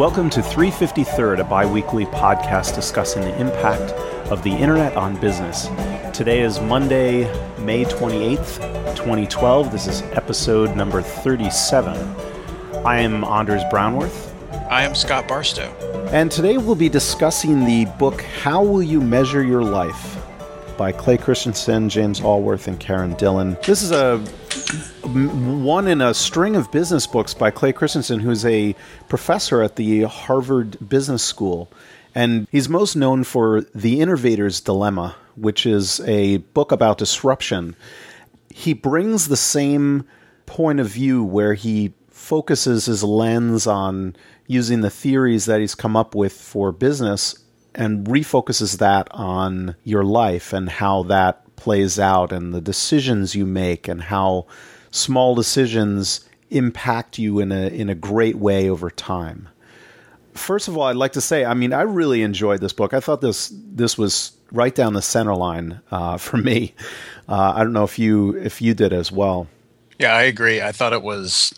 Welcome to 353rd, a bi weekly podcast discussing the impact of the internet on business. Today is Monday, May 28th, 2012. This is episode number 37. I am Anders Brownworth. I am Scott Barstow. And today we'll be discussing the book How Will You Measure Your Life by Clay Christensen, James Allworth, and Karen Dillon. This is a one in a string of business books by Clay Christensen, who's a professor at the Harvard Business School. And he's most known for The Innovator's Dilemma, which is a book about disruption. He brings the same point of view where he focuses his lens on using the theories that he's come up with for business and refocuses that on your life and how that plays out and the decisions you make and how small decisions impact you in a in a great way over time. First of all, I'd like to say, I mean, I really enjoyed this book. I thought this this was right down the center line uh, for me. Uh, I don't know if you if you did as well. Yeah, I agree. I thought it was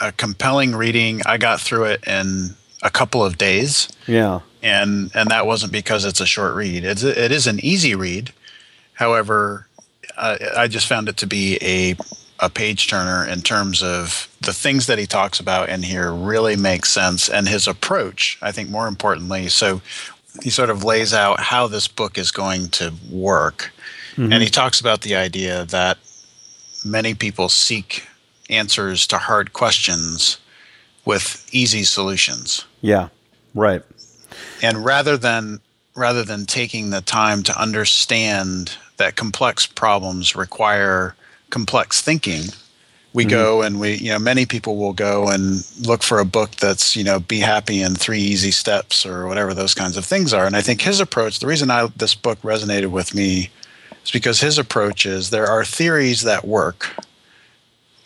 a compelling reading. I got through it in a couple of days. Yeah and and that wasn't because it's a short read. It's it is an easy read. However, I, I just found it to be a a page turner in terms of the things that he talks about in here really make sense and his approach. I think more importantly, so he sort of lays out how this book is going to work, mm-hmm. and he talks about the idea that many people seek answers to hard questions with easy solutions. Yeah, right and rather than rather than taking the time to understand that complex problems require complex thinking we mm-hmm. go and we you know many people will go and look for a book that's you know be happy in three easy steps or whatever those kinds of things are and i think his approach the reason i this book resonated with me is because his approach is there are theories that work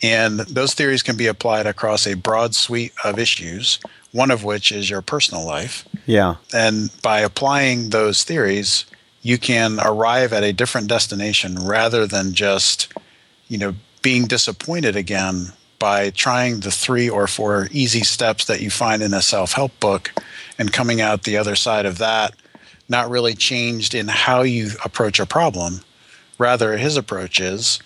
and those theories can be applied across a broad suite of issues one of which is your personal life. Yeah. And by applying those theories, you can arrive at a different destination rather than just, you know, being disappointed again by trying the three or four easy steps that you find in a self-help book and coming out the other side of that not really changed in how you approach a problem. Rather, his approach is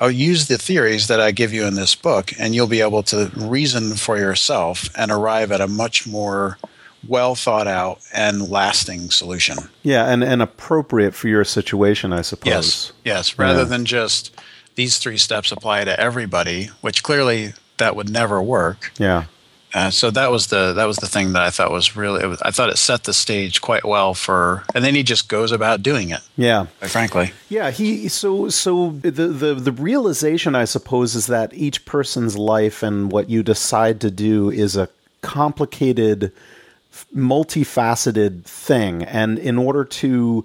I'll use the theories that I give you in this book, and you'll be able to reason for yourself and arrive at a much more well thought out and lasting solution. Yeah, and, and appropriate for your situation, I suppose. Yes, yes. Rather yeah. than just these three steps apply to everybody, which clearly that would never work. Yeah. Uh, so that was the that was the thing that I thought was really was, I thought it set the stage quite well for and then he just goes about doing it. Yeah, frankly. Yeah, he so so the, the the realization I suppose is that each person's life and what you decide to do is a complicated multifaceted thing and in order to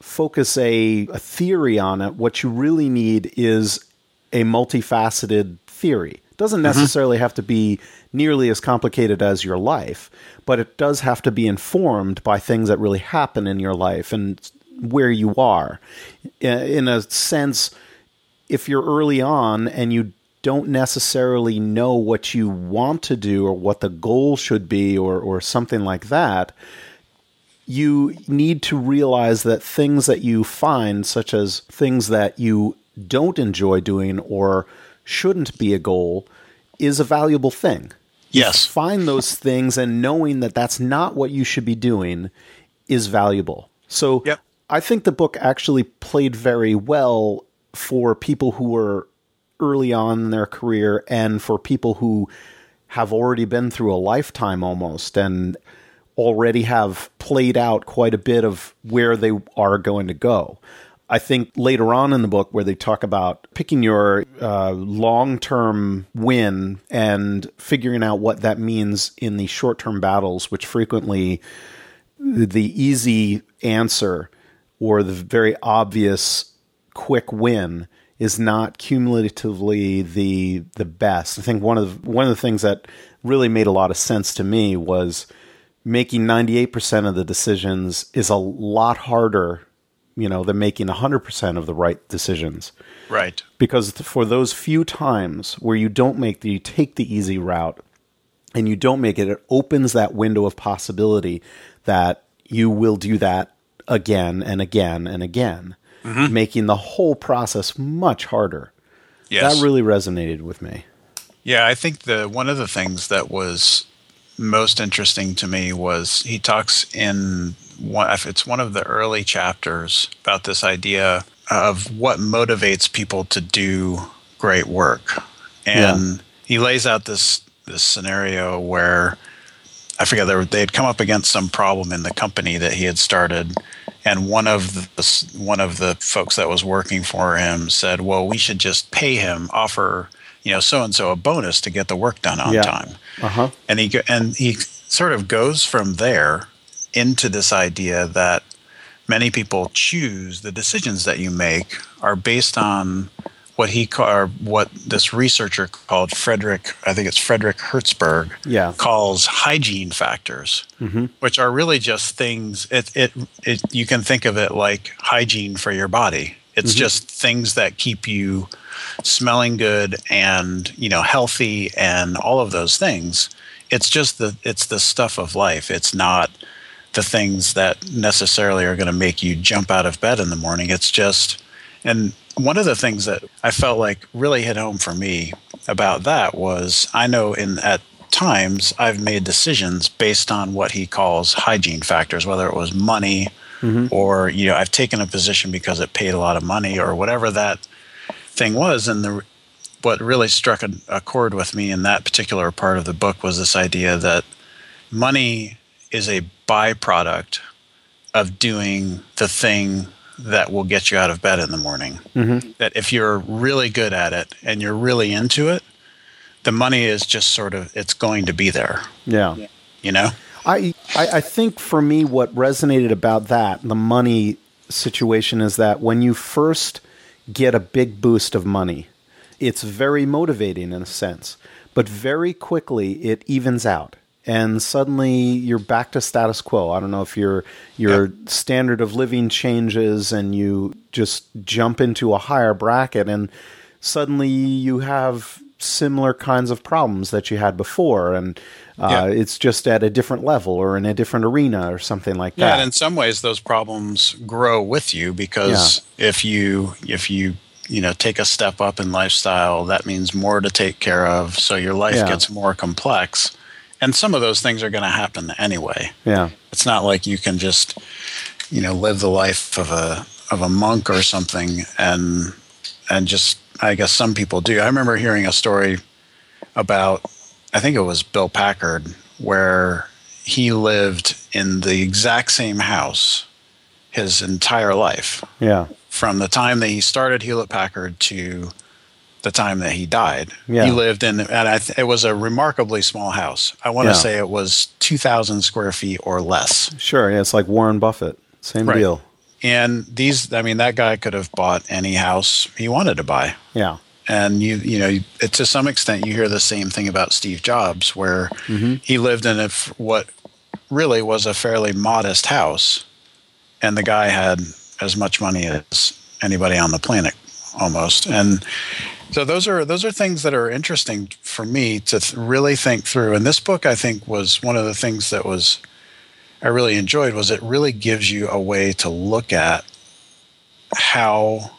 focus a, a theory on it what you really need is a multifaceted theory doesn't mm-hmm. necessarily mm-hmm. have to be nearly as complicated as your life, but it does have to be informed by things that really happen in your life and where you are. In a sense, if you're early on and you don't necessarily know what you want to do or what the goal should be or, or something like that, you need to realize that things that you find, such as things that you don't enjoy doing or shouldn't be a goal, is a valuable thing. Yes. Find those things and knowing that that's not what you should be doing is valuable. So yep. I think the book actually played very well for people who were early on in their career and for people who have already been through a lifetime almost and already have played out quite a bit of where they are going to go. I think later on in the book, where they talk about picking your uh, long term win and figuring out what that means in the short term battles, which frequently the easy answer or the very obvious quick win is not cumulatively the the best. I think one of the, one of the things that really made a lot of sense to me was making 98% of the decisions is a lot harder you know, than making 100% of the right decisions. Right. Because for those few times where you don't make the, you take the easy route, and you don't make it, it opens that window of possibility that you will do that again and again and again, mm-hmm. making the whole process much harder. Yes. That really resonated with me. Yeah, I think the one of the things that was most interesting to me was he talks in one, it's one of the early chapters about this idea of what motivates people to do great work, and yeah. he lays out this this scenario where I forget they, had come up against some problem in the company that he had started, and one of the one of the folks that was working for him said, "Well, we should just pay him, offer you know so and so a bonus to get the work done on yeah. time." Uh-huh. And he and he sort of goes from there into this idea that many people choose the decisions that you make are based on what he or what this researcher called Frederick, I think it's Frederick Herzberg, yeah. calls hygiene factors, mm-hmm. which are really just things. It, it it you can think of it like hygiene for your body. It's mm-hmm. just things that keep you smelling good and you know healthy and all of those things. It's just the it's the stuff of life. It's not the things that necessarily are going to make you jump out of bed in the morning. It's just and one of the things that I felt like really hit home for me about that was I know in at times I've made decisions based on what he calls hygiene factors, whether it was money mm-hmm. or you know I've taken a position because it paid a lot of money or whatever that thing was. And the what really struck a, a chord with me in that particular part of the book was this idea that money is a byproduct of doing the thing that will get you out of bed in the morning. Mm-hmm. That if you're really good at it and you're really into it, the money is just sort of it's going to be there. Yeah. You know? I, I, I think for me what resonated about that, the money situation is that when you first get a big boost of money, it's very motivating in a sense. But very quickly it evens out and suddenly you're back to status quo. I don't know if your your yeah. standard of living changes and you just jump into a higher bracket and suddenly you have similar kinds of problems that you had before and uh, yeah. it's just at a different level or in a different arena or something like yeah, that. and in some ways those problems grow with you because yeah. if you if you you know take a step up in lifestyle that means more to take care of so your life gets more complex and some of those things are going to happen anyway. Yeah, it's not like you can just you know live the life of a of a monk or something and and just I guess some people do. I remember hearing a story about I think it was Bill Packard where he lived in the exact same house his entire life. Yeah. From the time that he started Hewlett Packard to the time that he died. Yeah. He lived in, and th- it was a remarkably small house. I want to yeah. say it was 2,000 square feet or less. Sure. Yeah, it's like Warren Buffett. Same right. deal. And these, I mean, that guy could have bought any house he wanted to buy. Yeah. And you, you know, it, to some extent, you hear the same thing about Steve Jobs, where mm-hmm. he lived in a, what really was a fairly modest house, and the guy had as much money as anybody on the planet almost. And so those are those are things that are interesting for me to th- really think through. And this book, I think, was one of the things that was I really enjoyed was it really gives you a way to look at how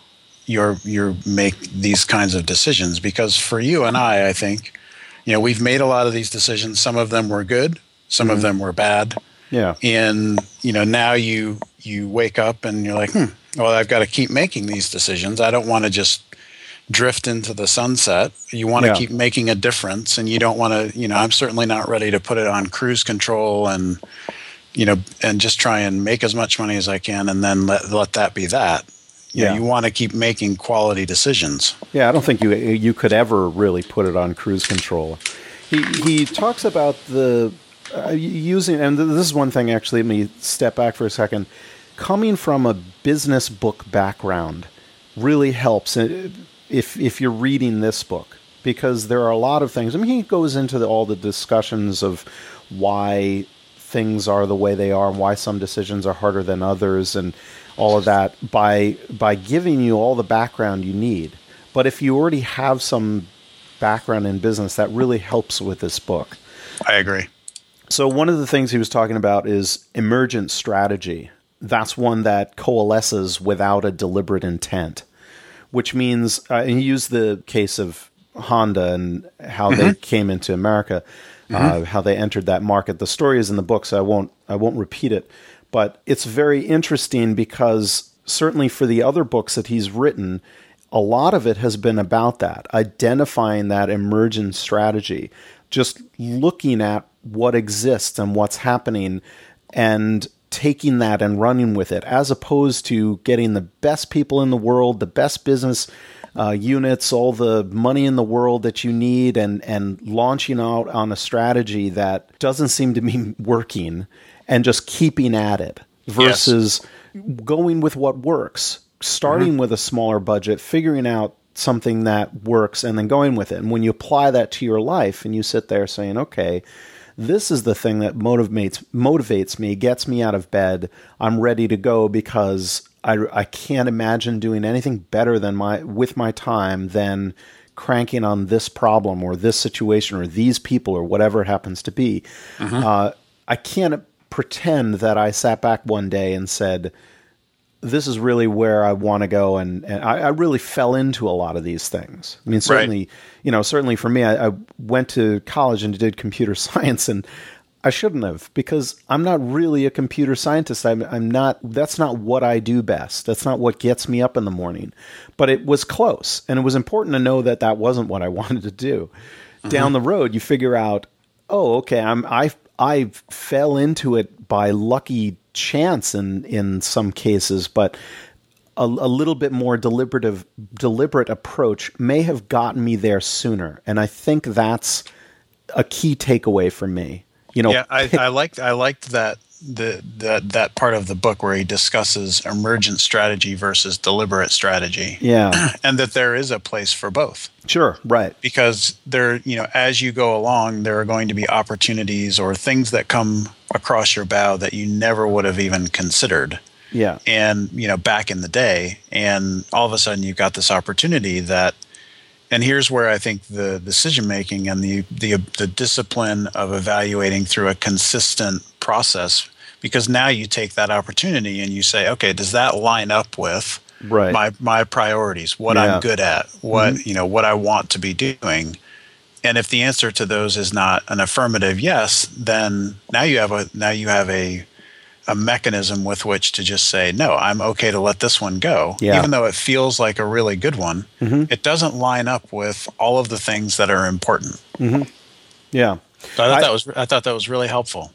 you're you make these kinds of decisions. Because for you and I, I think, you know, we've made a lot of these decisions. Some of them were good, some mm-hmm. of them were bad. Yeah. And you know, now you you wake up and you're like, hmm, well, I've got to keep making these decisions. I don't want to just drift into the sunset. You want to yeah. keep making a difference, and you don't want to. You know, I'm certainly not ready to put it on cruise control and you know and just try and make as much money as I can, and then let let that be that. You yeah, know, you want to keep making quality decisions. Yeah, I don't think you you could ever really put it on cruise control. He he talks about the uh, using, and this is one thing actually. Let me step back for a second. Coming from a business book background really helps if if you're reading this book because there are a lot of things. I mean, he goes into the, all the discussions of why things are the way they are and why some decisions are harder than others and all of that by by giving you all the background you need. But if you already have some background in business, that really helps with this book. I agree. So one of the things he was talking about is emergent strategy. That's one that coalesces without a deliberate intent, which means, uh, and he used the case of Honda and how mm-hmm. they came into America, uh, mm-hmm. uh, how they entered that market. The story is in the book, so I won't I won't repeat it. But it's very interesting because certainly for the other books that he's written, a lot of it has been about that, identifying that emergent strategy, just looking at what exists and what's happening and taking that and running with it, as opposed to getting the best people in the world, the best business uh, units, all the money in the world that you need, and and launching out on a strategy that doesn't seem to be working, and just keeping at it versus yes. going with what works, starting mm-hmm. with a smaller budget, figuring out something that works, and then going with it. And when you apply that to your life, and you sit there saying, okay this is the thing that motivates motivates me, gets me out of bed. I'm ready to go because I, I can't imagine doing anything better than my with my time than cranking on this problem or this situation or these people or whatever it happens to be. Uh-huh. Uh, I can't pretend that I sat back one day and said, this is really where I want to go. And, and I, I, really fell into a lot of these things. I mean, certainly, right. you know, certainly for me, I, I, went to college and did computer science and I shouldn't have because I'm not really a computer scientist. I'm, I'm not, that's not what I do best. That's not what gets me up in the morning. But it was close. And it was important to know that that wasn't what I wanted to do. Mm-hmm. Down the road, you figure out, oh, okay, I'm, I, I fell into it by lucky chance in in some cases, but a, a, little bit more deliberative deliberate approach may have gotten me there sooner, and I think that's a key takeaway for me. You know, yeah, I, I liked I liked that the that that part of the book where he discusses emergent strategy versus deliberate strategy. Yeah. and that there is a place for both. Sure, right. Because there, you know, as you go along, there are going to be opportunities or things that come across your bow that you never would have even considered. Yeah. And, you know, back in the day, and all of a sudden you've got this opportunity that and here's where I think the decision making and the, the the discipline of evaluating through a consistent process because now you take that opportunity and you say, okay, does that line up with right. my my priorities, what yeah. I'm good at, what mm-hmm. you know, what I want to be doing? And if the answer to those is not an affirmative yes, then now you have a now you have a a mechanism with which to just say, no, I'm okay to let this one go. Yeah. Even though it feels like a really good one, mm-hmm. it doesn't line up with all of the things that are important. Mm-hmm. Yeah. So I thought I, that was I thought that was really helpful.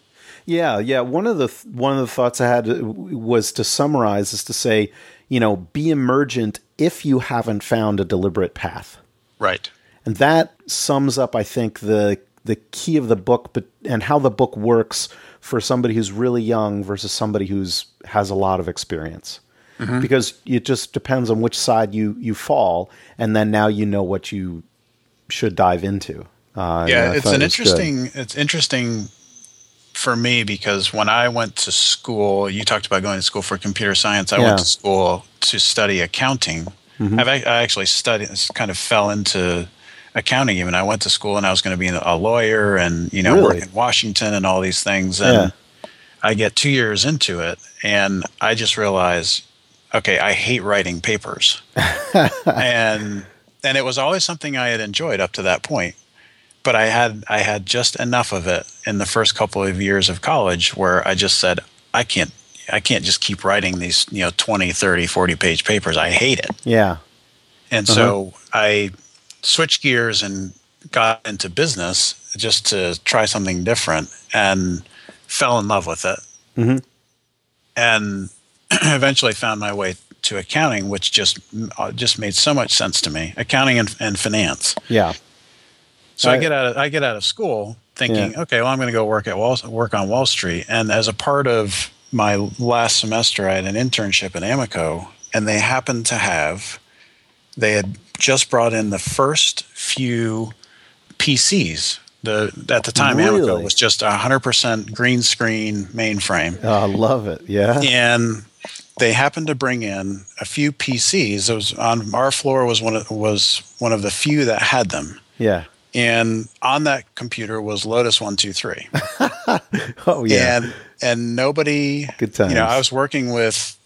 Yeah, yeah. One of the one of the thoughts I had was to summarize is to say, you know, be emergent if you haven't found a deliberate path. Right. And that sums up, I think, the the key of the book, but and how the book works for somebody who's really young versus somebody who's has a lot of experience. Mm-hmm. Because it just depends on which side you you fall, and then now you know what you should dive into. Uh, yeah, it's an interesting. Good. It's interesting for me because when I went to school, you talked about going to school for computer science. I yeah. went to school to study accounting. Mm-hmm. i actually studied, kind of fell into accounting even. I went to school and I was going to be a lawyer and, you know, really? work in Washington and all these things. And yeah. I get two years into it and I just realize, okay, I hate writing papers. and, and it was always something I had enjoyed up to that point but I had I had just enough of it in the first couple of years of college where I just said I can't I can't just keep writing these, you know, 20, 30, 40 page papers. I hate it. Yeah. And uh-huh. so I switched gears and got into business just to try something different and fell in love with it. Mm-hmm. And eventually found my way to accounting, which just uh, just made so much sense to me. Accounting and, and finance. Yeah. So I, I get out of I get out of school thinking, yeah. okay, well, I'm going to go work at Wall work on Wall Street. And as a part of my last semester, I had an internship at Amoco, and they happened to have they had just brought in the first few PCs. The at the time really? Amoco was just a hundred percent green screen mainframe. Oh, I love it. Yeah, and they happened to bring in a few PCs. It was on our floor was one of, was one of the few that had them. Yeah, and on that computer was Lotus One Two Three. oh yeah, and and nobody. Good times. You know, I was working with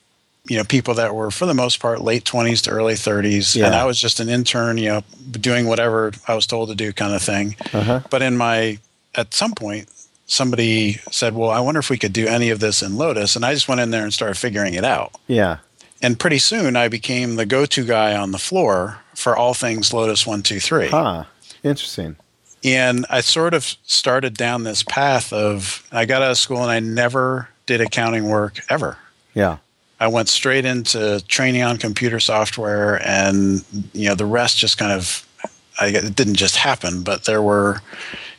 you know people that were for the most part late 20s to early 30s Yeah. and i was just an intern you know doing whatever i was told to do kind of thing Uh-huh. but in my at some point somebody said well i wonder if we could do any of this in lotus and i just went in there and started figuring it out yeah, and pretty soon i became the go-to guy on the floor for all things lotus 123 huh? Interesting. and I sort of started down this path of I got out of school and I never did accounting work ever. Yeah, I went straight into training on computer software, and you know the rest just kind of I, it didn't just happen, but there were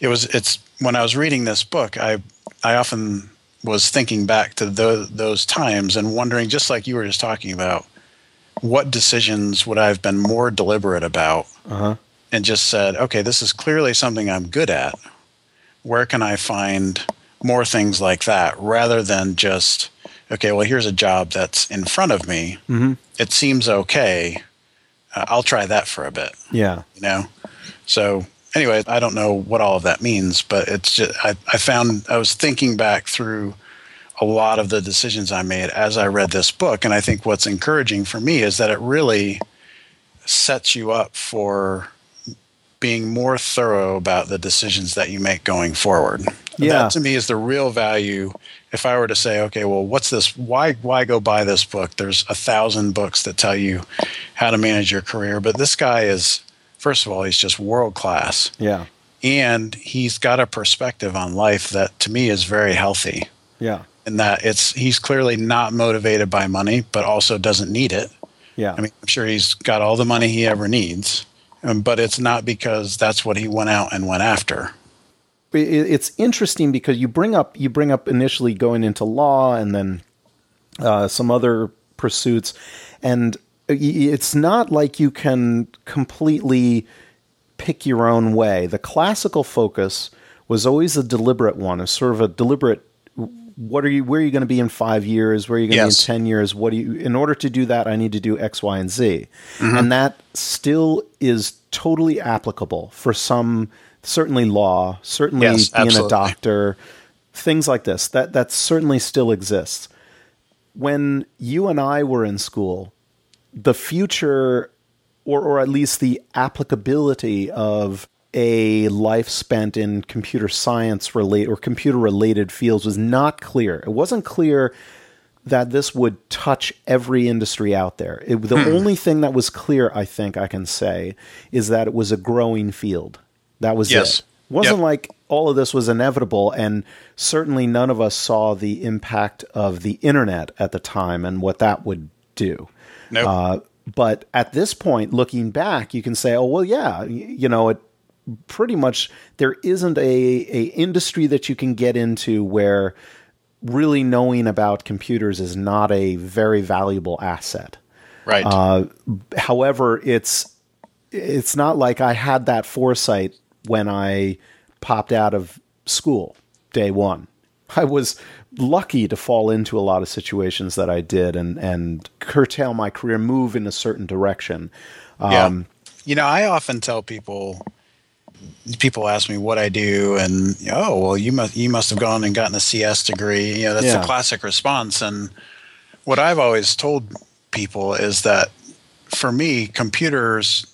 it was it's when I was reading this book, I I often was thinking back to tho- those times and wondering, just like you were just talking about, what decisions would I have been more deliberate about uh huh. and just said, okay, this is clearly something I'm good at. Where can I find more things like that rather than just, okay, well, here's a job that's in front of me. Mhm. It seems okay. Uh, I'll try that for a bit, Yeah, you know? So, anyway, I don't know what all of that means, but it's just, I, I found, I was thinking back through a lot of the decisions I made as I read this book. And I think what's encouraging for me is that it really sets you up for being more thorough about the decisions that you make going forward. Yeah. That to me is the real value. If I were to say, okay, well, what's this? Why why go buy this book? There's a thousand books that tell you how to manage your career, but this guy is first of all, he's just world class, yeah, and he's got a perspective on life that to me is very healthy. yeah, In that it's he's clearly not motivated by money, but also doesn't need it. yeah. I mean, I'm sure he's got all the money he ever needs, um, but it's not because that's what he went out and went after. It- it's interesting because you bring up you bring up initially going into law and then uh, some other pursuits, and it's not like you can completely pick your own way. The classical focus was always a deliberate one, a sort of a deliberate. What are you? Where are you going to be in five years? Where are you going to Yes. be in ten years? What do you? In order to do that, I need to do X, Y, and Z, and that still is totally applicable for some. Certainly, law. Certainly, Yes, being a doctor. Things like this. That that certainly still exists. When you and I were in school, the future or or at least the applicability of a life spent in computer science relate or computer related fields was not clear. It wasn't clear that this would touch every industry out there. It, the hmm. only thing that was clear, I think I can say, is that it was a growing field. That was Yes. it. Wasn't Yep. like all of this was inevitable, and certainly none of us saw the impact of the internet at the time and what that would do. Nope. Uh, but at this point, looking back, you can say, "Oh well, yeah, you know, it pretty much there isn't a a industry that you can get into where really knowing about computers is not a very valuable asset." right. Uh, however, it's it's not like I had that foresight when I popped out of school day one. I was lucky to fall into a lot of situations that I did and and curtail my career, move in a certain direction. yeah. Um, you know, I often tell people. People ask me what I do, and oh, well, you must you must have gone and gotten a CS degree. You know, that's Yeah. the classic response. And what I've always told people is that for me, computers,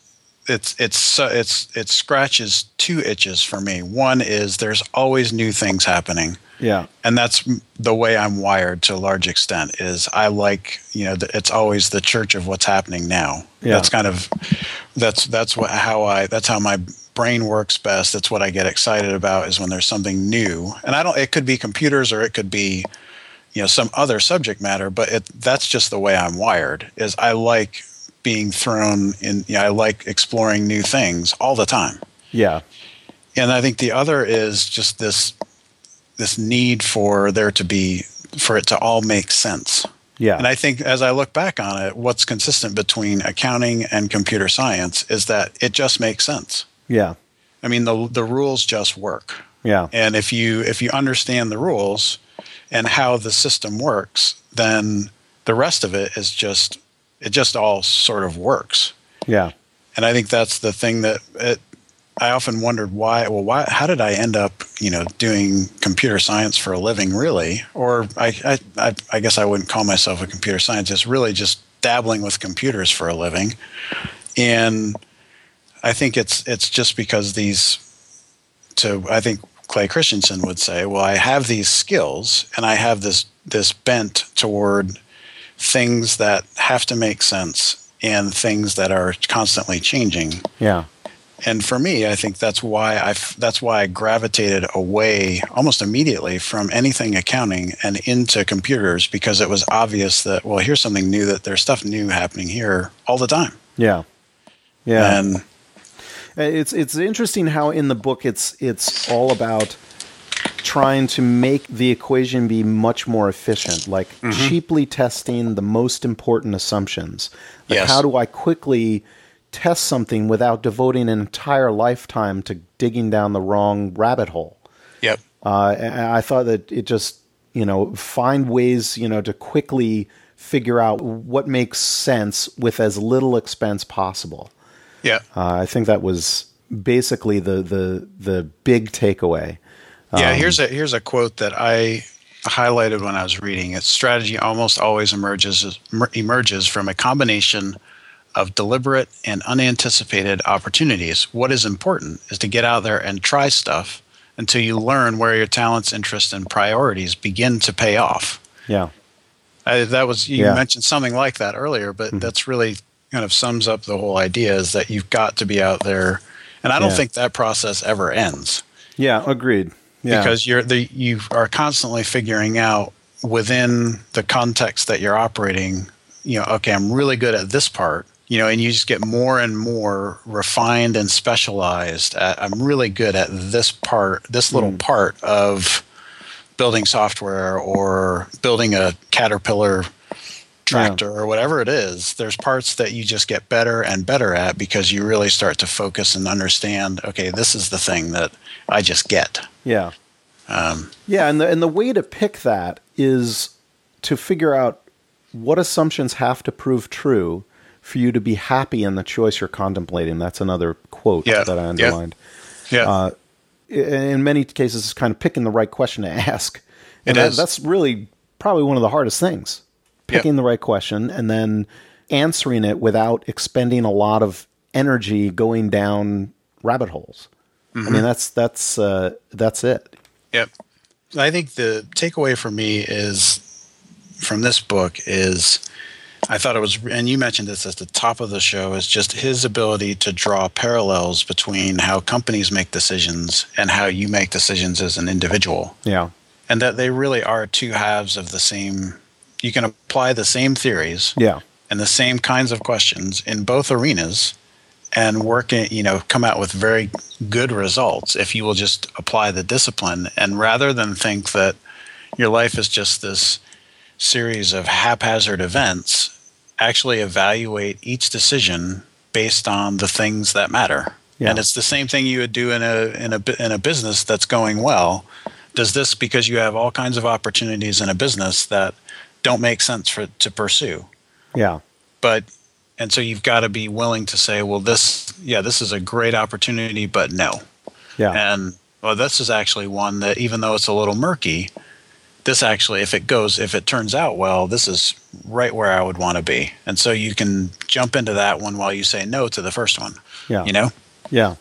it's it's so- it's it scratches two itches for me. One is there's always new things happening Yeah, and that's the way I'm wired to a large extent. Is I like you know it's always the church of what's happening now. Yeah. That's kind of that's that's what how I that's how my brain works best. That's what I get excited about is when there's something new. And I don't. It could be computers or it could be you know some other subject matter. But it that's just the way I'm wired. Is I like being thrown in. You know, I like exploring new things all the time yeah, and I think the other is just this this need for there to be for it to all make sense. yeah, And I think as I look back on it, what's consistent between accounting and computer science is that it just makes sense. yeah, I mean the the rules just work. yeah, And if you if you understand the rules and how the system works, then the rest of it is just it just all sort of works yeah, and I think that's the thing that it I often wondered why. Well, why? How did I end up, you know, doing computer science for a living, really? Or I, I, I guess I wouldn't call myself a computer scientist. Really, just dabbling with computers for a living, and I think it's it's just because these. To I think Clay Christensen would say, well, I have these skills and I have this this bent toward things that have to make sense and things that are constantly changing. Yeah. And for me, I think that's why I that's why I gravitated away almost immediately from anything accounting and into computers because it was obvious that well, here's something new that there's stuff new happening here all the time. Yeah. Yeah. And uh, it's it's interesting how in the book it's it's all about trying to make the equation be much more efficient, like mm-hmm. cheaply testing the most important assumptions. Like yes. how do I quickly test something without devoting an entire lifetime to digging down the wrong rabbit hole? Yep. Uh, I thought that it just you know find ways you know to quickly figure out what makes sense with as little expense possible. Yeah. Uh, I think that was basically the the the big takeaway. Yeah, um, here's a here's a quote that I highlighted when I was reading. Its strategy almost always emerges emerges from a combination of deliberate and unanticipated opportunities. What is important is to get out there and try stuff until you learn where your talents, interests, and priorities begin to pay off. Yeah. I, that was you yeah. mentioned something like that earlier, but mm-hmm. that's really kind of sums up the whole idea is that you've got to be out there and i don't yeah. think that process ever ends yeah agreed yeah. because you're the you are constantly figuring out within the context that you're operating you know okay i'm really good at this part you know and you just get more and more refined and specialized at, i'm really good at this part this little mm. part of building software or building a caterpillar tractor yeah. or whatever it is, there's parts that you just get better and better at because you really start to focus and understand, okay, this is the thing that I just get. Yeah. Um, yeah, and the and the way to pick that is to figure out what assumptions have to prove true for you to be happy in the choice you're contemplating. That's another quote yeah. that I underlined. Yeah. yeah. Uh, in many cases, it's kind of picking the right question to ask. And it that. That's really probably one of the hardest things picking yep. the right question and then answering it without expending a lot of energy going down rabbit holes. Mm-hmm. I mean, that's that's uh, that's it. Yep. I think the takeaway for me is from this book is I thought it was, and you mentioned this at the top of the show, is just his ability to draw parallels between how companies make decisions and how you make decisions as an individual. Yeah. And that they really are two halves of the same you can apply the same theories yeah. and the same kinds of questions in both arenas and work in, you know come out with very good results if you will just apply the discipline and rather than think that your life is just this series of haphazard events actually evaluate each decision based on the things that matter yeah. and it's the same thing you would do in a in a in a business that's going well does this because you have all kinds of opportunities in a business that don't make sense for to pursue. Yeah. But and so you've got to be willing to say, well, this yeah, this is a great opportunity, but no. Yeah. And well, this is actually one that even though it's a little murky, this actually, if it goes, if it turns out well, this is right where I would want to be. And so you can jump into that one while you say no to the first one. Yeah. You know? Yeah.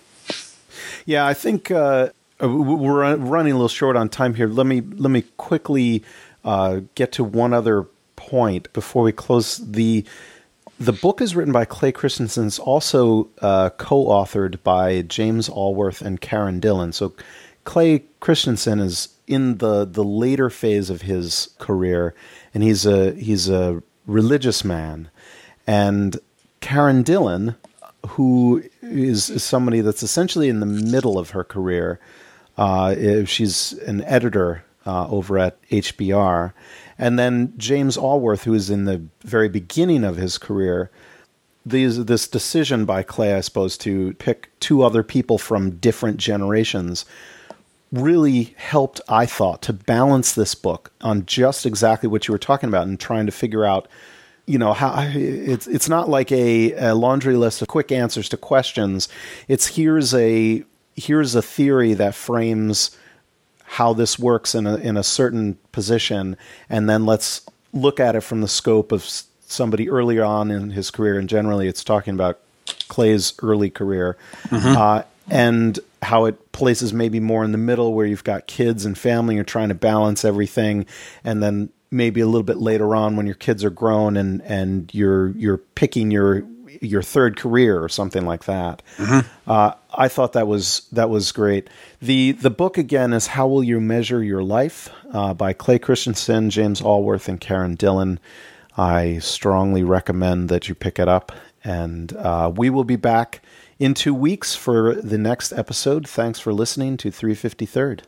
Yeah. I think uh, we're running a little short on time here. Let me, let me quickly uh, get to one other point before we close. The the book is written by Clay Christensen. It's also uh, co-authored by James Allworth and Karen Dillon. So Clay Christensen is in the the later phase of his career, and he's a he's a religious man, and Karen Dillon, who is, somebody that's essentially in the middle of her career. Uh, she's an editor uh, over at HBR. And then James Allworth, who is in the very beginning of his career, these, this decision by Clay, I suppose, to pick two other people from different generations really helped, I thought, to balance this book on just exactly what you were talking about and trying to figure out you know how it's it's not like a, a, laundry list of quick answers to questions it's here's a here's a theory that frames how this works in a in a certain position, and then let's look at it from the scope of somebody earlier on in his career, and generally it's talking about Clay's early career, mm-hmm. uh, and how it places maybe more in the middle where you've got kids and family, you're trying to balance everything, and then maybe a little bit later on when your kids are grown and and you're you're picking your your third career or something like that. Mm-hmm. Uh, I thought that was that was great. the The book again is "How Will You Measure Your Life" uh, by Clay Christensen, James Allworth, and Karen Dillon. I strongly recommend that you pick it up, and uh, we will be back in two weeks for the next episode. Thanks for listening to 353rd.